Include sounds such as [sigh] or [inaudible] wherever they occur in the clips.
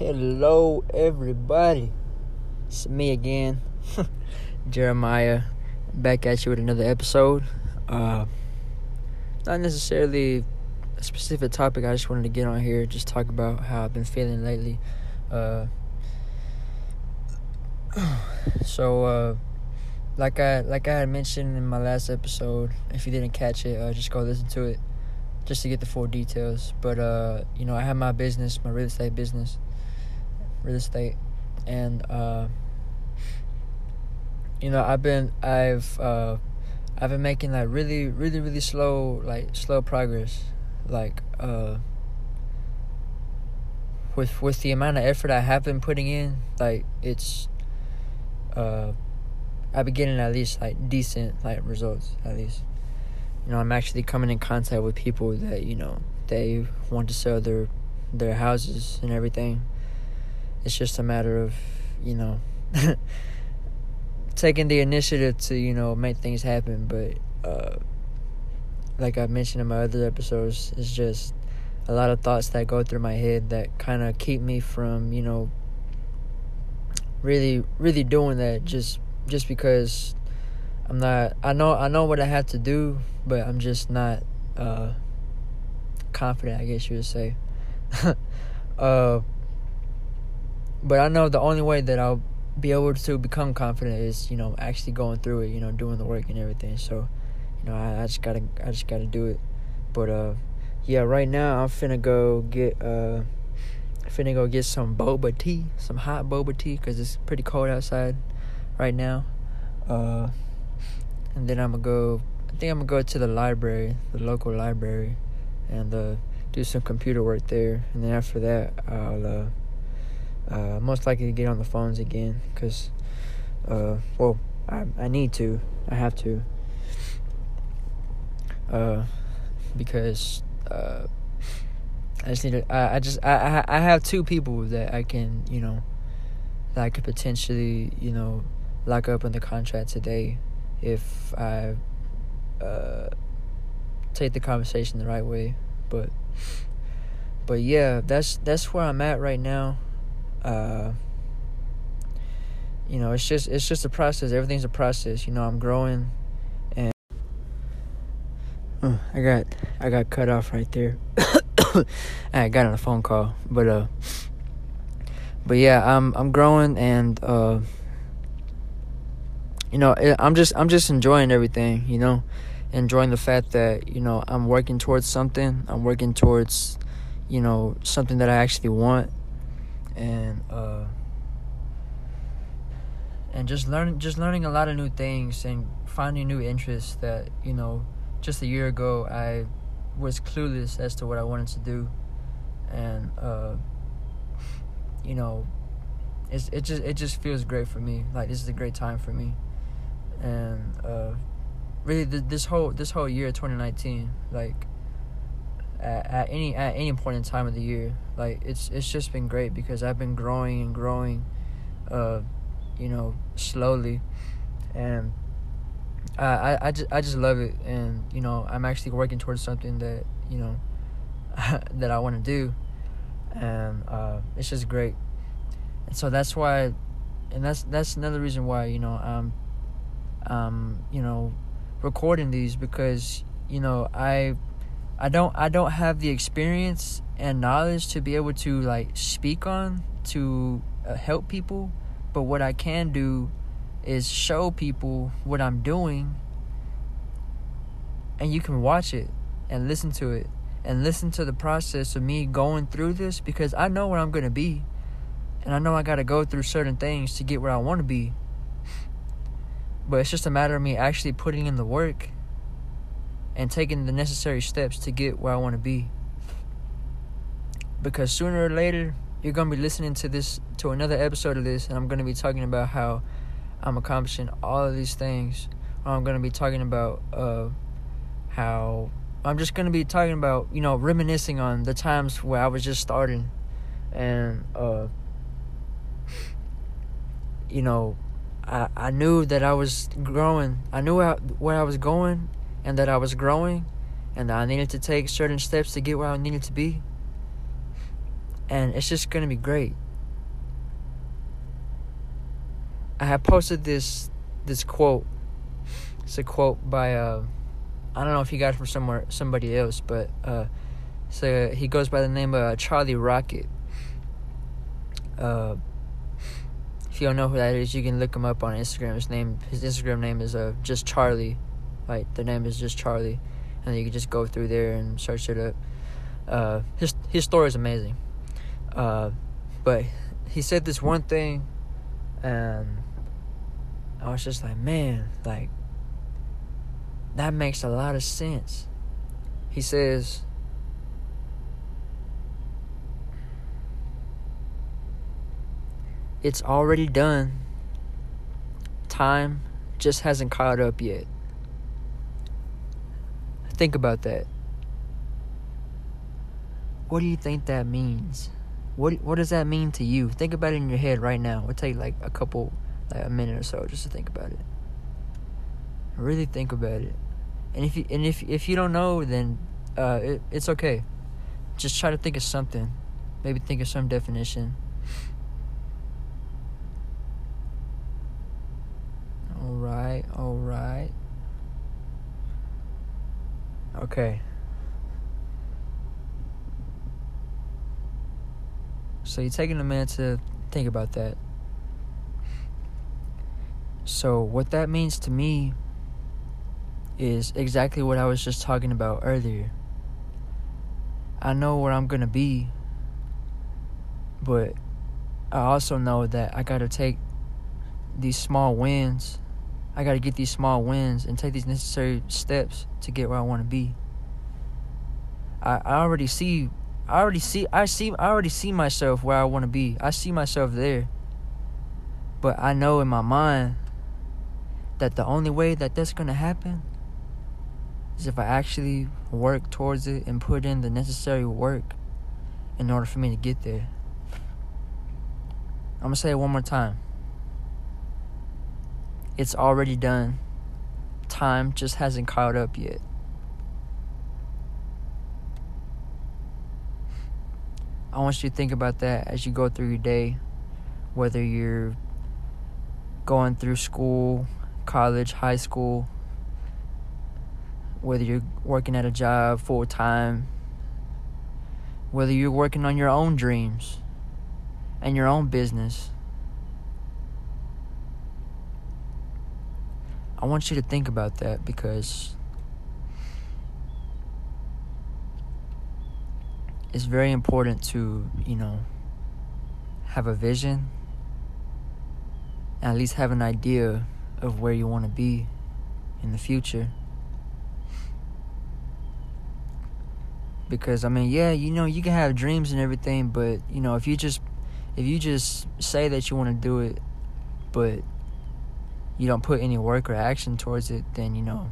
Hello, everybody. It's me again, [laughs] Jeremiah, back at you with another episode. Uh, not necessarily a specific topic. I just wanted to get on here, just talk about how I've been feeling lately. Uh, [sighs] so, uh, like I like I had mentioned in my last episode, if you didn't catch it, uh, just go listen to it, just to get the full details. But uh, you know, I have my business, my real estate business real estate, and uh, you know I've been I've uh, I've been making like really really really slow like slow progress, like uh, with with the amount of effort I have been putting in, like it's uh, I've been getting at least like decent like results at least. You know, I'm actually coming in contact with people that you know they want to sell their their houses and everything it's just a matter of, you know, [laughs] taking the initiative to, you know, make things happen. But, uh, like I've mentioned in my other episodes, it's just a lot of thoughts that go through my head that kind of keep me from, you know, really, really doing that just, just because I'm not, I know, I know what I have to do, but I'm just not, uh, confident, I guess you would say. [laughs] uh, but I know the only way that I'll be able to become confident is you know actually going through it, you know, doing the work and everything. So, you know, I, I just gotta I just gotta do it. But uh, yeah, right now I'm finna go get uh, finna go get some boba tea, some hot boba tea, cause it's pretty cold outside right now. Uh, and then I'm gonna go. I think I'm gonna go to the library, the local library, and uh, do some computer work there. And then after that, I'll uh uh, most likely to get on the phones again because, uh, well, I, I need to. I have to. Uh, because uh, I just need to. I, I just I, I have two people that I can you know that I could potentially you know lock up the contract today if I uh, take the conversation the right way. But but yeah, that's that's where I'm at right now uh, you know, it's just it's just a process. Everything's a process. You know, I'm growing, and uh, I got I got cut off right there. [coughs] I got on a phone call, but uh, but yeah, I'm I'm growing, and uh, you know, I'm just I'm just enjoying everything. You know, enjoying the fact that you know I'm working towards something. I'm working towards, you know, something that I actually want and uh, and just learning just learning a lot of new things and finding new interests that you know just a year ago I was clueless as to what I wanted to do. And uh, you know it's it just it just feels great for me. Like this is a great time for me. And uh, really th- this whole this whole year 2019 like at, any at any point in time of the year. Like it's it's just been great because I've been growing and growing, uh, you know, slowly, and I I I just I just love it, and you know I'm actually working towards something that you know [laughs] that I want to do, and uh, it's just great, and so that's why, and that's that's another reason why you know I'm, um you know, recording these because you know I I don't I don't have the experience and knowledge to be able to like speak on to uh, help people, but what I can do is show people what I'm doing and you can watch it and listen to it and listen to the process of me going through this because I know where I'm going to be and I know I got to go through certain things to get where I want to be. But it's just a matter of me actually putting in the work and taking the necessary steps to get where I want to be. Because sooner or later, you're going to be listening to this, to another episode of this, and I'm going to be talking about how I'm accomplishing all of these things. I'm going to be talking about uh, how I'm just going to be talking about, you know, reminiscing on the times where I was just starting and, uh, you know, I, I knew that I was growing. I knew where I was going and that I was growing and that I needed to take certain steps to get where I needed to be. And it's just going to be great. I have posted this this quote. It's a quote by uh, I don't know if you got it from somewhere somebody else, but uh, so he goes by the name of uh, Charlie Rocket. Uh, if you don't know who that is, you can look him up on Instagram. His name, his Instagram name is uh, just Charlie like the name is just Charlie, and you can just go through there and search it up. Uh, his his story is amazing. Uh, but he said this one thing, and I was just like, man, like that makes a lot of sense. He says. It's already done. Time just hasn't caught up yet. Think about that. What do you think that means? What what does that mean to you? Think about it in your head right now. It'll take like a couple like a minute or so just to think about it. Really think about it. And if you and if if you don't know then uh it, it's okay. Just try to think of something. Maybe think of some definition. All right, all right. Okay. So you're taking a minute to think about that. So, what that means to me is exactly what I was just talking about earlier. I know where I'm going to be, but I also know that I got to take these small wins. I got to get these small wins and take these necessary steps to get where I want to be. I, I already see I already see I see I already see myself where I want to be. I see myself there. But I know in my mind that the only way that that's going to happen is if I actually work towards it and put in the necessary work in order for me to get there. I'm going to say it one more time. It's already done. Time just hasn't caught up yet. I want you to think about that as you go through your day, whether you're going through school, college, high school, whether you're working at a job full time, whether you're working on your own dreams and your own business. I want you to think about that because it's very important to, you know, have a vision at least have an idea of where you want to be in the future. Because I mean, yeah, you know, you can have dreams and everything, but you know, if you just if you just say that you want to do it, but you don't put any work or action towards it, then you know,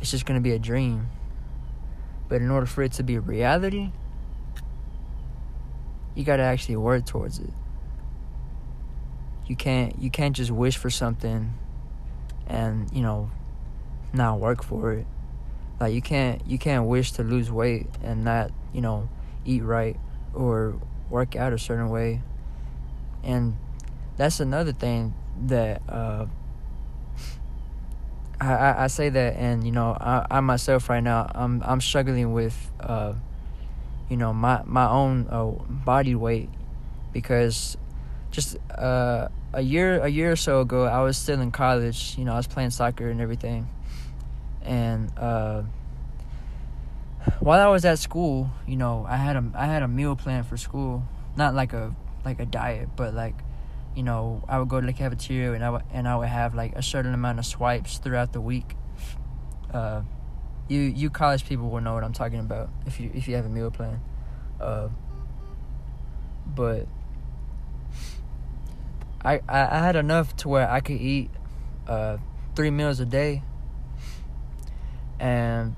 it's just going to be a dream. But in order for it to be a reality, you got to actually work towards it. You can't you can't just wish for something and, you know, not work for it. Like you can't you can't wish to lose weight and not, you know, eat right or work out a certain way. And that's another thing that uh, I, I say that and you know I, I myself right now I'm I'm struggling with uh, you know my my own uh, body weight because just uh, a year a year or so ago I was still in college you know I was playing soccer and everything. And uh, while I was at school you know I had a I had a meal plan for school. Not like a like a diet but like you know I would go to the cafeteria and I would, and I would have like a certain amount of swipes throughout the week uh, you you college people will know what I'm talking about if you if you have a meal plan. Uh, but I, I I had enough to where I could eat uh, three meals a day, and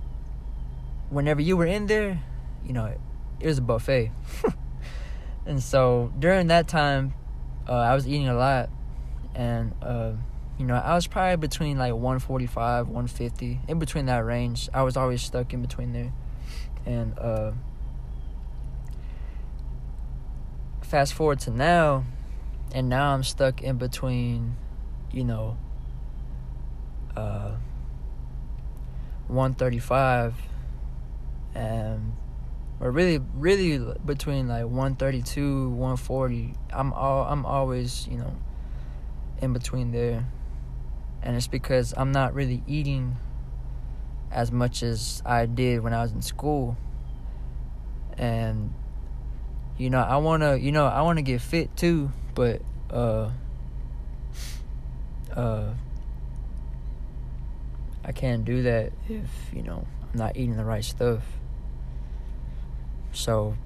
whenever you were in there, you know, it was a buffet. [laughs] and so during that time, uh, I was eating a lot, and uh, you know, I was probably between like 145, 150, in between that range. I was always stuck in between there. And uh, fast forward to now, and now I'm stuck in between you know, uh, 135 and or really really between like 132 140 i'm all i'm always you know in between there and it's because i'm not really eating as much as i did when i was in school and you know i want to you know i want to get fit too but uh uh I can't do that if, you know, I'm not eating the right stuff. So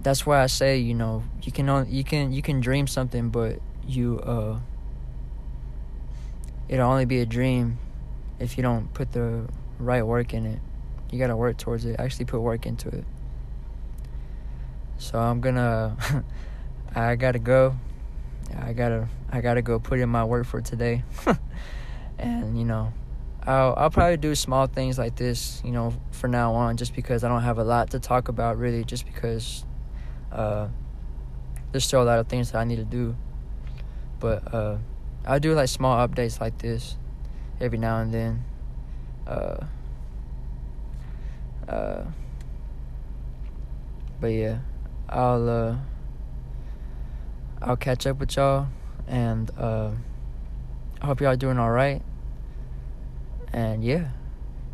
that's why I say, you know, you can you can you can dream something but you uh it'll only be a dream if you don't put the right work in it. You got to work towards it. Actually put work into it. So I'm going [laughs] to I got to go. I got to I got to go put in my work for today. [laughs] and you know I'll, I'll probably do small things like this you know for now on just because i don't have a lot to talk about really just because uh, there's still a lot of things that i need to do but uh, i'll do like small updates like this every now and then uh, uh, but yeah i'll uh, i'll catch up with y'all and uh, I hope y'all doing all right. And yeah,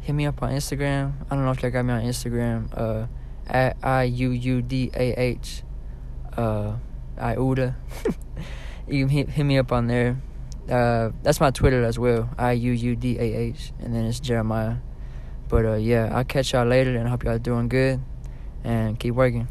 hit me up on Instagram. I don't know if y'all got me on Instagram. Uh, at I U U D A H. Uh, Iuda. [laughs] you can hit, hit me up on there. Uh, that's my Twitter as well. I U U D A H, and then it's Jeremiah. But uh, yeah, I'll catch y'all later, and I hope y'all doing good, and keep working.